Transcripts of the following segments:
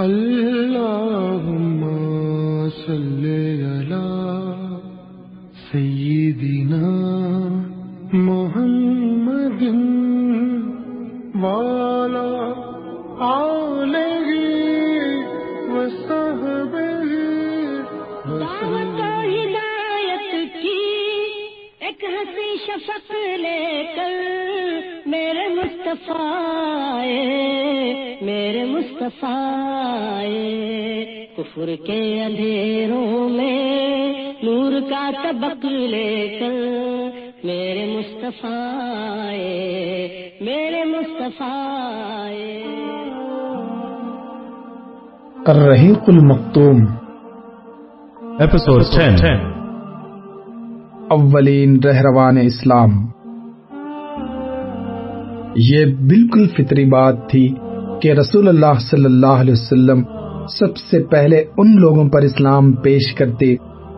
اللهم صل على سيدنا محمد وعلى آله وصحبه دعوت و ہدایت کی ایک ہنسی شفق لے کر میرے مصطفیٰ آئے، میرے مصطفیٰ۔ کفر کے اندھیروں میں نور کا طبق لے کر میرے مصطفیٰ میرے مصطفیٰ۔ الرحیق المختوم Episode 10. اولین رہروان اسلام یہ بالکل فطری بات تھی کہ رسول اللہ صلی اللہ علیہ وسلم سب سے پہلے ان لوگوں پر اسلام پیش کرتے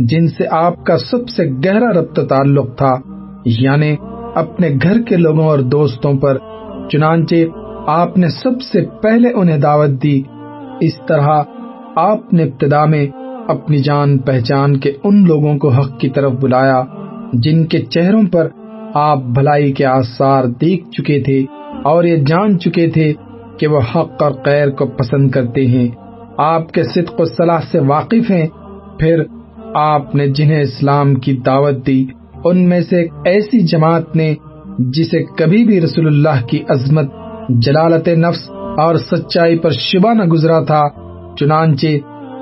جن سے آپ کا سب سے گہرا ربط تعلق تھا یعنی اپنے گھر کے لوگوں اور دوستوں پر۔ چنانچہ آپ نے سب سے پہلے انہیں دعوت دی۔ اس طرح آپ نے ابتدا میں اپنی جان پہچان کے ان لوگوں کو حق کی طرف بلایا، جن کے چہروں پر آپ بھلائی کے آثار دیکھ چکے تھے اور یہ جان چکے تھے کہ وہ حق اور خیر کو پسند کرتے ہیں۔ آپ کے صدق و صلاح سے واقف ہیں۔ پھر آپ نے جنہیں اسلام کی دعوت دی، ان میں سے ایک ایسی جماعت نے جسے کبھی بھی رسول اللہ کی عظمت، جلالت نفس اور سچائی پر شبہ نہ گزرا تھا، چنانچہ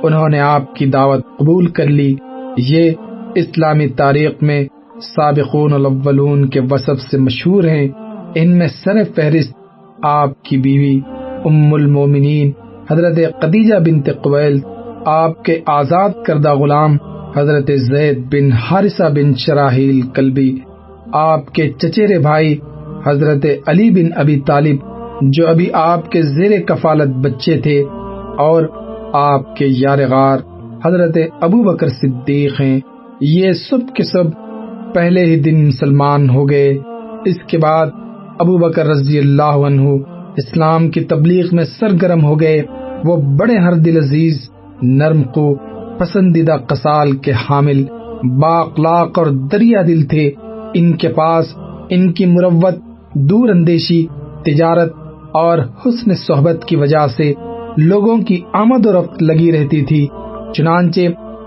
انہوں نے آپ کی دعوت قبول کر لی۔ یہ اسلامی تاریخ میں سابقون الاولون کے وصف سے مشہور ہیں۔ ان میں سر فہرست آپ کی بیوی ام المومنین، حضرت قدیجہ بنت قویل آپ کے آزاد کردہ غلام حضرت زید بن حارثہ بن شراحیل کلبی آپ کے چچیرے بھائی حضرت علی بن ابی طالب، جو ابھی آپ کے زیر کفالت بچے تھے، اور آپ کے یار غار حضرت ابو بکر صدیق ہیں۔ یہ سب کے سب پہلے ہی دن مسلمان ہو گئے۔ اس کے بعد ابو بکر رضی اللہ عنہ اسلام کی تبلیغ میں سرگرم ہو گئے، وہ بڑے ہر دل عزیز، نرم کو پسندیدہ قصال کے حامل باقلاق اور دریا دل تھے۔ ان کے پاس ان کی مروت، دور اندیشی، تجارت اور حسن صحبت کی وجہ سے لوگوں کی آمد و رفت لگی رہتی تھی۔ چنانچہ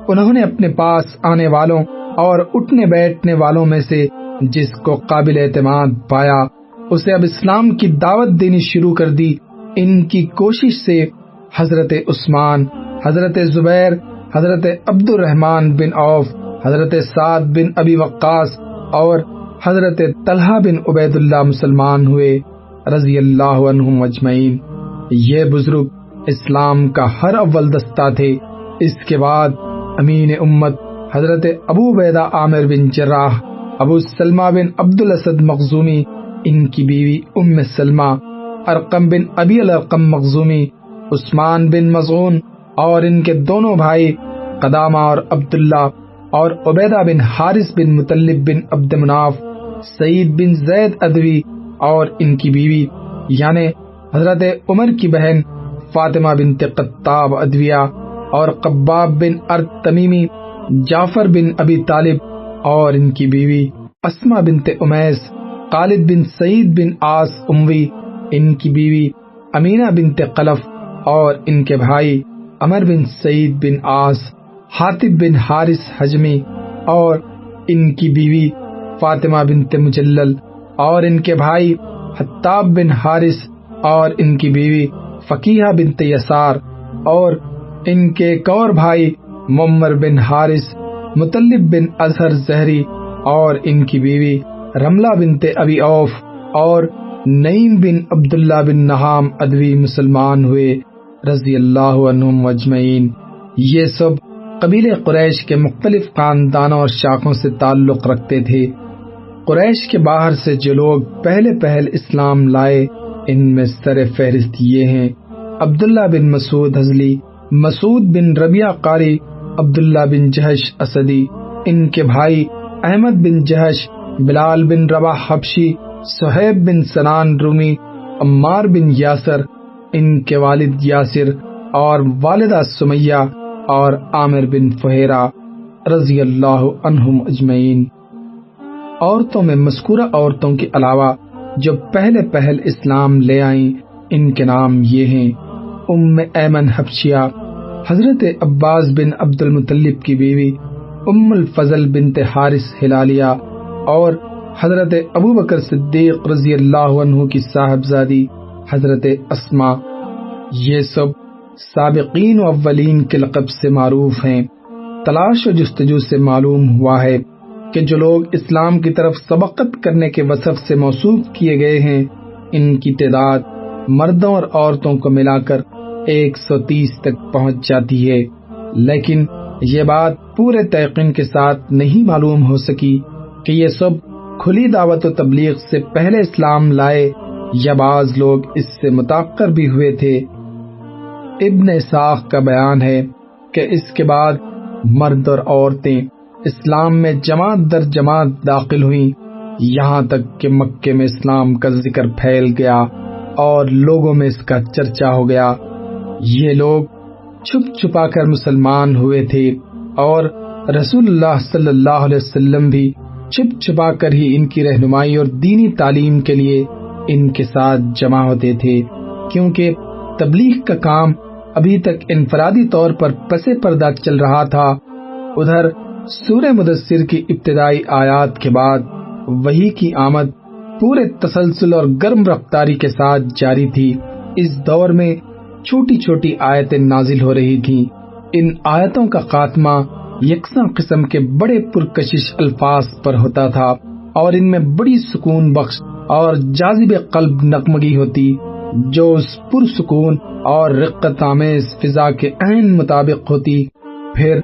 انہوں نے اپنے پاس آنے والوں اور اٹھنے بیٹھنے والوں میں سے جس کو قابل اعتماد پایا اسے اب اسلام کی دعوت دینی شروع کر دی۔ ان کی کوشش سے حضرت عثمان، حضرت زبیر، حضرت عبد الرحمان بن عوف، حضرت سعد بن ابی وقاص اور حضرت طلحہ بن عبید اللہ مسلمان ہوئے رضی اللہ عنہم اجمعین۔ یہ بزرگ اسلام کا ہر اول دستہ تھے۔ اس کے بعد امین امت حضرت ابو بیدہ عامر بن جراح، ابو سلمہ بن عبد الاسد مخزومی ان کی بیوی ام سلمہ، ارقم بن ابی الرقم مخزومی، عثمان بن مضون اور ان کے دونوں بھائی قدامہ اور عبداللہ اور عبیدہ بن حارث بن مطلب بن عبد مناف، سعید بن زید ادوی اور ان کی بیوی یعنی حضرت عمر کی بہن فاطمہ بن قطاب ادویہ اور قباب بن ارد تمیمی جعفر بن ابی طالب اور ان کی بیوی اسما بنت امیس خالد بن سعید بن آس اموی، ان کی بیوی امینہ بنت قلف اور ان کے بھائی امر بن سعید بن آس حاطب بن حارث حجمی اور ان کی بیوی فاطمہ بنت مجلل اور ان کے بھائی حتاب بن حارث اور ان کی بیوی فقیہ بنت یسار اور ان کے ایک اور بھائی ممر بن حارث مطلب بن اظہر زہری اور ان کی بیوی رملہ بنت ابی اوف اور نعیم بن عبداللہ بن نحام ادوی مسلمان ہوئے رضی اللہ عنہم اجمعین۔ یہ سب قبیل قریش کے مختلف خاندانوں اور شاخوں سے تعلق رکھتے تھے۔ قریش کے باہر سے جو لوگ پہلے پہل اسلام لائے، ان میں سر فہرست یہ ہیں۔ عبداللہ بن مسعود حضلی مسعود بن ربیہ قاری، عبداللہ بن جہش اسدی، ان کے بھائی احمد بن جہش بلال بن ربا حبشی، سہیب بن سنان رومی، عمار بن یاسر، ان کے والد یاسر اور والدہ سمیہ اور عامر بن فہیرہ رضی اللہ عنہم اجمعین۔ عورتوں میں مذکورہ عورتوں کے علاوہ جو پہلے پہل اسلام لے آئیں، ان کے نام یہ ہیں، ام ایمن حبشیہ، حضرت عباس بن عبد المطلب کی بیوی، ام الفضل بنت حارث ہلالیہ اور حضرت ابو بکر صدیق رضی اللہ عنہ کی صاحبزادی حضرت اسما یہ سب سابقین و اولین کے لقب سے معروف ہیں۔ تلاش و جستجو سے معلوم ہوا ہے کہ جو لوگ اسلام کی طرف سبقت کرنے کے وصف سے موصوف کیے گئے ہیں، ان کی تعداد مردوں اور عورتوں کو ملا کر ایک سو تیس تک پہنچ جاتی ہے۔ لیکن یہ بات پورے تیقن کے ساتھ نہیں معلوم ہو سکی۔ کہ یہ سب کھلی دعوت و تبلیغ سے پہلے اسلام لائے یا بعض لوگ اس سے متاثر بھی ہوئے تھے۔ ابن ساخ کا بیان ہے کہ اس کے بعد مرد اور عورتیں اسلام میں جماعت در جماعت داخل ہوئی یہاں تک کہ مکے میں اسلام کا ذکر پھیل گیا اور لوگوں میں اس کا چرچا ہو گیا۔ یہ لوگ چھپ چھپا کر مسلمان ہوئے تھے اور رسول اللہ صلی اللہ علیہ وسلم بھی چھپ چھپا کر ہی ان کی رہنمائی اور دینی تعلیم کے لیے ان کے ساتھ جمع ہوتے تھے، کیونکہ تبلیغ کا کام ابھی تک انفرادی طور پر پسے پردہ چل رہا تھا۔ ادھر سورہ مدثر کی ابتدائی آیات کے بعد وہی کی آمد پورے تسلسل اور گرم رفتاری کے ساتھ جاری تھی۔ اس دور میں چھوٹی چھوٹی آیتیں نازل ہو رہی تھیں۔ ان آیتوں کا خاتمہ یکساں قسم کے بڑے پرکشش الفاظ پر ہوتا تھا اور ان میں بڑی سکون بخش اور جازب قلب نقمگی ہوتی، جو اس پرسکون اور رقت آمیز فضا کے عین مطابق ہوتی۔ پھر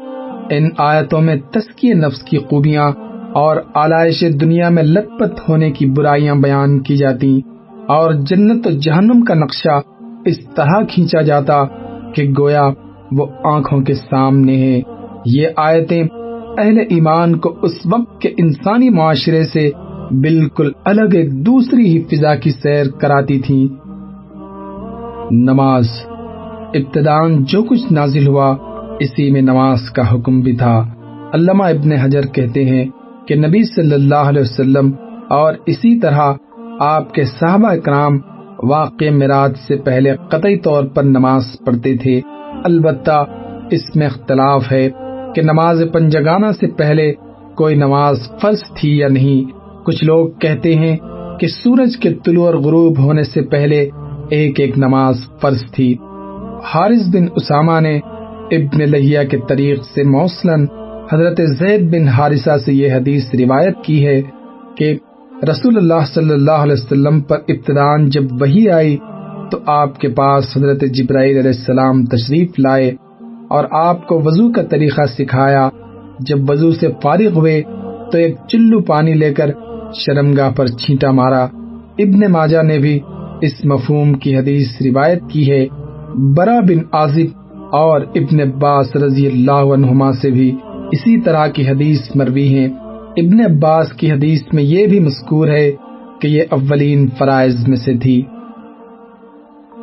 ان آیتوں میں تسکی نفس کی خوبیاں اور آلائش دنیا میں لت پت ہونے کی برائیاں بیان کی جاتی اور جنت و جہنم کا نقشہ اس طرح کھینچا جاتا کہ گویا وہ آنکھوں کے سامنے ہے۔ یہ آیتیں اہل ایمان کو اس وقت کے انسانی معاشرے سے بالکل الگ ایک دوسری ہی فضا کی سیر کراتی تھی نماز ابتدان جو کچھ نازل ہوا، اسی میں نماز کا حکم بھی تھا۔ علامہ ابن حجر کہتے ہیں کہ نبی صلی اللہ علیہ وسلم اور اسی طرح آپ کے صحابہ اکرام واقع میراد سے پہلے قطعی طور پر نماز پڑھتے تھے۔ البتہ اس میں اختلاف ہے۔ کہ نماز پنجگانہ سے پہلے کوئی نماز فرض تھی یا نہیں۔ کچھ لوگ کہتے ہیں کہ سورج کے طلوع اور غروب ہونے سے پہلے ایک ایک نماز فرض تھی۔ حارث بن اسامہ نے ابن لہیا کے طریق سے موصلاً حضرت زید بن حارثہ سے یہ حدیث روایت کی ہے کہ رسول اللہ صلی اللہ علیہ وسلم پر ابتدان جب وہی آئی تو آپ کے پاس حضرت جبرائیل علیہ السلام تشریف لائے۔ اور آپ کو وضو کا طریقہ سکھایا۔ جب وضو سے فارغ ہوئے تو ایک چلو پانی لے کر شرمگاہ پر چھینٹا مارا۔ ابن ماجہ نے بھی اس مفہوم کی حدیث روایت کی ہے۔ برا بن عازب اور ابن عباس رضی اللہ عنہما سے بھی اسی طرح کی حدیث مروی ہیں۔ ابن عباس کی حدیث میں یہ بھی مذکور ہے کہ یہ اولین فرائض میں سے تھی۔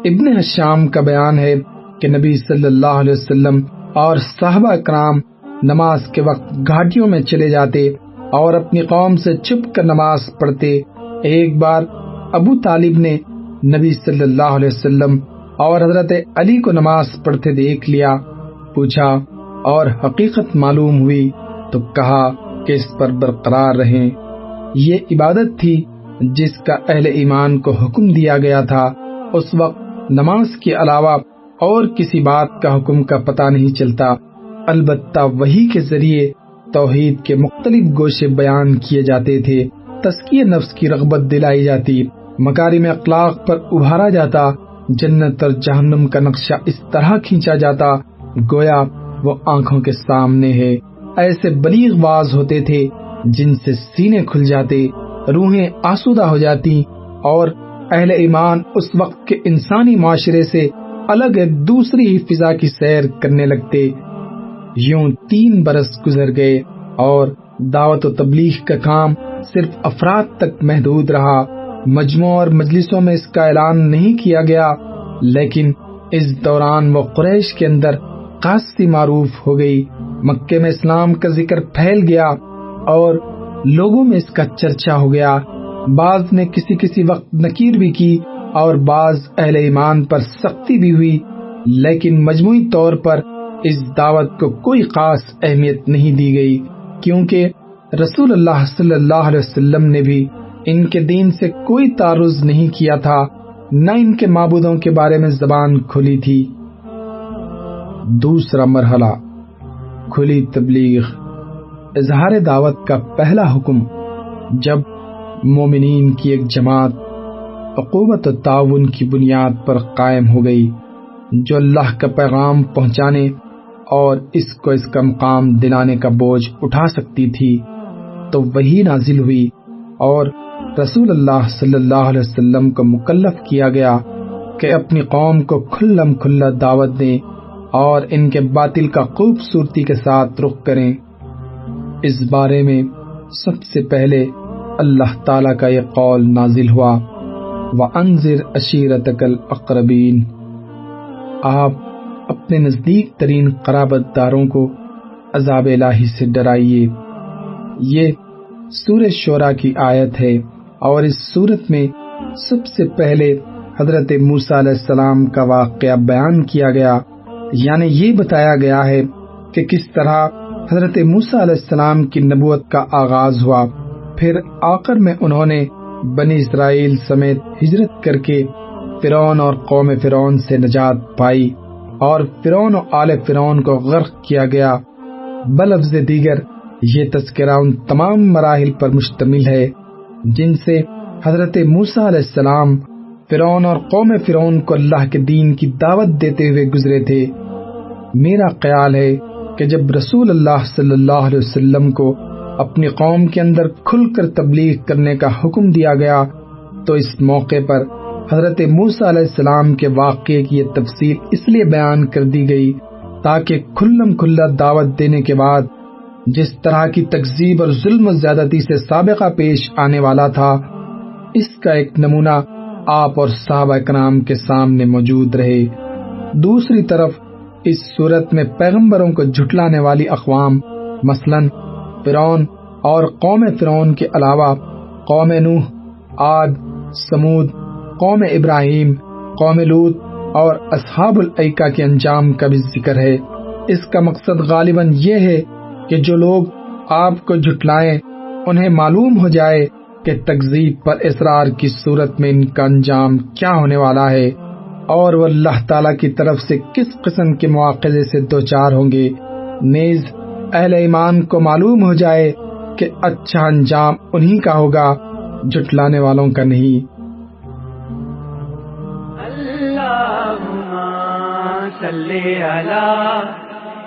ابن حشام کا بیان ہے کہ نبی صلی اللہ علیہ وسلم اور صحابہ کرام نماز کے وقت گھاٹیوں میں چلے جاتے اور اپنی قوم سے چھپ کر نماز پڑھتے، ایک بار ابو طالب نے نبی صلی اللہ علیہ وسلم اور حضرت علی کو نماز پڑھتے دیکھ لیا، پوچھا، اور حقیقت معلوم ہوئی؟ تو کہا کہ اس پر برقرار رہیں۔ یہ عبادت تھی جس کا اہل ایمان کو حکم دیا گیا تھا۔ اس وقت نماز کے علاوہ اور کسی بات کا حکم کا پتہ نہیں چلتا۔ البتہ وہی کے ذریعے توحید کے مختلف گوشے بیان کیے جاتے تھے تسکیہ نفس کی رغبت دلائی جاتی مکاری میں اخلاق پر ابھارا جاتا، جنت اور جہنم کا نقشہ اس طرح کھینچا جاتا، گویا وہ آنکھوں کے سامنے ہے۔ ایسے بلیغ باز ہوتے تھے جن سے سینے کھل جاتے، روحیں آسودہ ہو جاتی اور اہل ایمان اس وقت کے انسانی معاشرے سے الگ ایک دوسری فضا کی سیر کرنے لگتے۔ یوں تین برس گزر گئے اور دعوت و تبلیغ کا کام صرف افراد تک محدود رہا۔ مجموع اور مجلسوں میں اس کا اعلان نہیں کیا گیا، لیکن اس دوران وہ قریش کے اندر خاصی معروف ہو گئی۔ مکے میں اسلام کا ذکر پھیل گیا اور لوگوں میں اس کا چرچا ہو گیا۔ بعض نے کسی کسی وقت نکیر بھی کی اور بعض اہل ایمان پر سختی بھی ہوئی، لیکن مجموعی طور پر اس دعوت کو کوئی خاص اہمیت نہیں دی گئی، کیونکہ رسول اللہ صلی اللہ علیہ وسلم نے بھی ان کے دین سے کوئی تعرض نہیں کیا تھا، نہ ان کے معبودوں کے بارے میں زبان کھلی تھی۔ دوسرا مرحلہ، کھلی تبلیغ۔ اظہار دعوت کا پہلا حکم، جب مومنین کی ایک جماعت عقوبت و تعاون کی بنیاد پر قائم ہو گئی، جو اللہ کا پیغام پہنچانے اور اس کو اس کا مقام دلانے کا بوجھ اٹھا سکتی تھی۔ تو وہی نازل ہوئی اور رسول اللہ صلی اللہ علیہ وسلم کو مکلف کیا گیا کہ اپنی قوم کو کھلم کھلا دعوت دیں اور ان کے باطل کا خوبصورتی کے ساتھ رخ کریں۔ اس بارے میں سب سے پہلے اللہ تعالی کا یہ قول نازل ہوا۔ وَأَنذِرْ عَشِيرَتَكَ الْأَقْرَبِينَ آپ اپنے نزدیک ترین قرابت داروں کو عذاب الہی سے ڈرائیے۔ یہ سورہ شورا کی آیت ہے اور اس صورت میں سب سے پہلے حضرت موسیٰ علیہ السلام کا واقعہ بیان کیا گیا۔ یعنی یہ بتایا گیا ہے کہ کس طرح حضرت موسیٰ علیہ السلام کی نبوت کا آغاز ہوا۔ پھر آخر میں انہوں نے بنی اسرائیل سمیت ہجرت کر کے فرعون اور قوم فرعون سے نجات پائی اور فرعون و آل فرعون کو غرق کیا گیا۔ بلفظ دیگر، یہ تذکرہ ان تمام مراحل پر مشتمل ہے، جن سے حضرت موسیٰ علیہ السلام فرعون اور قوم فرعون کو اللہ کے دین کی دعوت دیتے ہوئے گزرے تھے۔ میرا خیال ہے کہ جب رسول اللہ صلی اللہ علیہ وسلم کو اپنی قوم کے اندر کھل کر تبلیغ کرنے کا حکم دیا گیا، تو اس موقع پر حضرت موسیٰ علیہ السلام کے واقعے کی یہ تفصیل اس لیے بیان کر دی گئی تاکہ کھلم کھلا دعوت دینے کے بعد جس طرح کی تقزیب اور ظلم و زیادتی سے سابقہ پیش آنے والا تھا، اس کا ایک نمونہ آپ اور صحابہ کرام کے سامنے موجود رہے۔ دوسری طرف، اس صورت میں پیغمبروں کو جھٹلانے والی اقوام مثلا فرعون اور قوم فرعون کے علاوہ قوم نوح، عاد سمود قوم ابراہیم، قوم لوت اور اصحاب العقا کے انجام کا بھی ذکر ہے۔ اس کا مقصد غالباً یہ ہے کہ جو لوگ آپ کو جھٹلائیں، انہیں معلوم ہو جائے کہ تقزیب پر اصرار کی صورت میں ان کا انجام کیا ہونے والا ہے اور وہ اللہ تعالی کی طرف سے کس قسم کے مواقع سے دو چار ہوں گے؟ نیز اہل ایمان کو معلوم ہو جائے کہ اچھا انجام انہی کا ہوگا، جھٹلانے والوں کا نہیں۔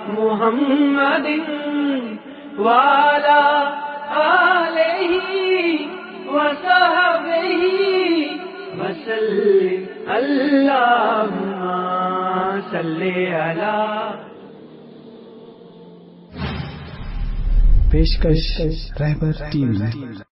محمد والا علیہ وصحبہ وسلم۔ اللہم صلی علی پیشکش رہبر ٹی وی